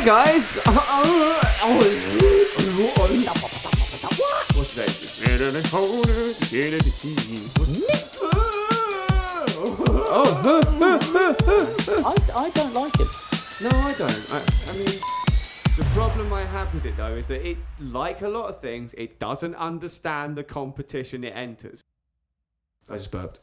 Hi guys. What's that? I, I don't like it. No, I don't. I, I mean, the problem I have with it though is that it, like a lot of things, it doesn't understand the competition it enters. I just burped.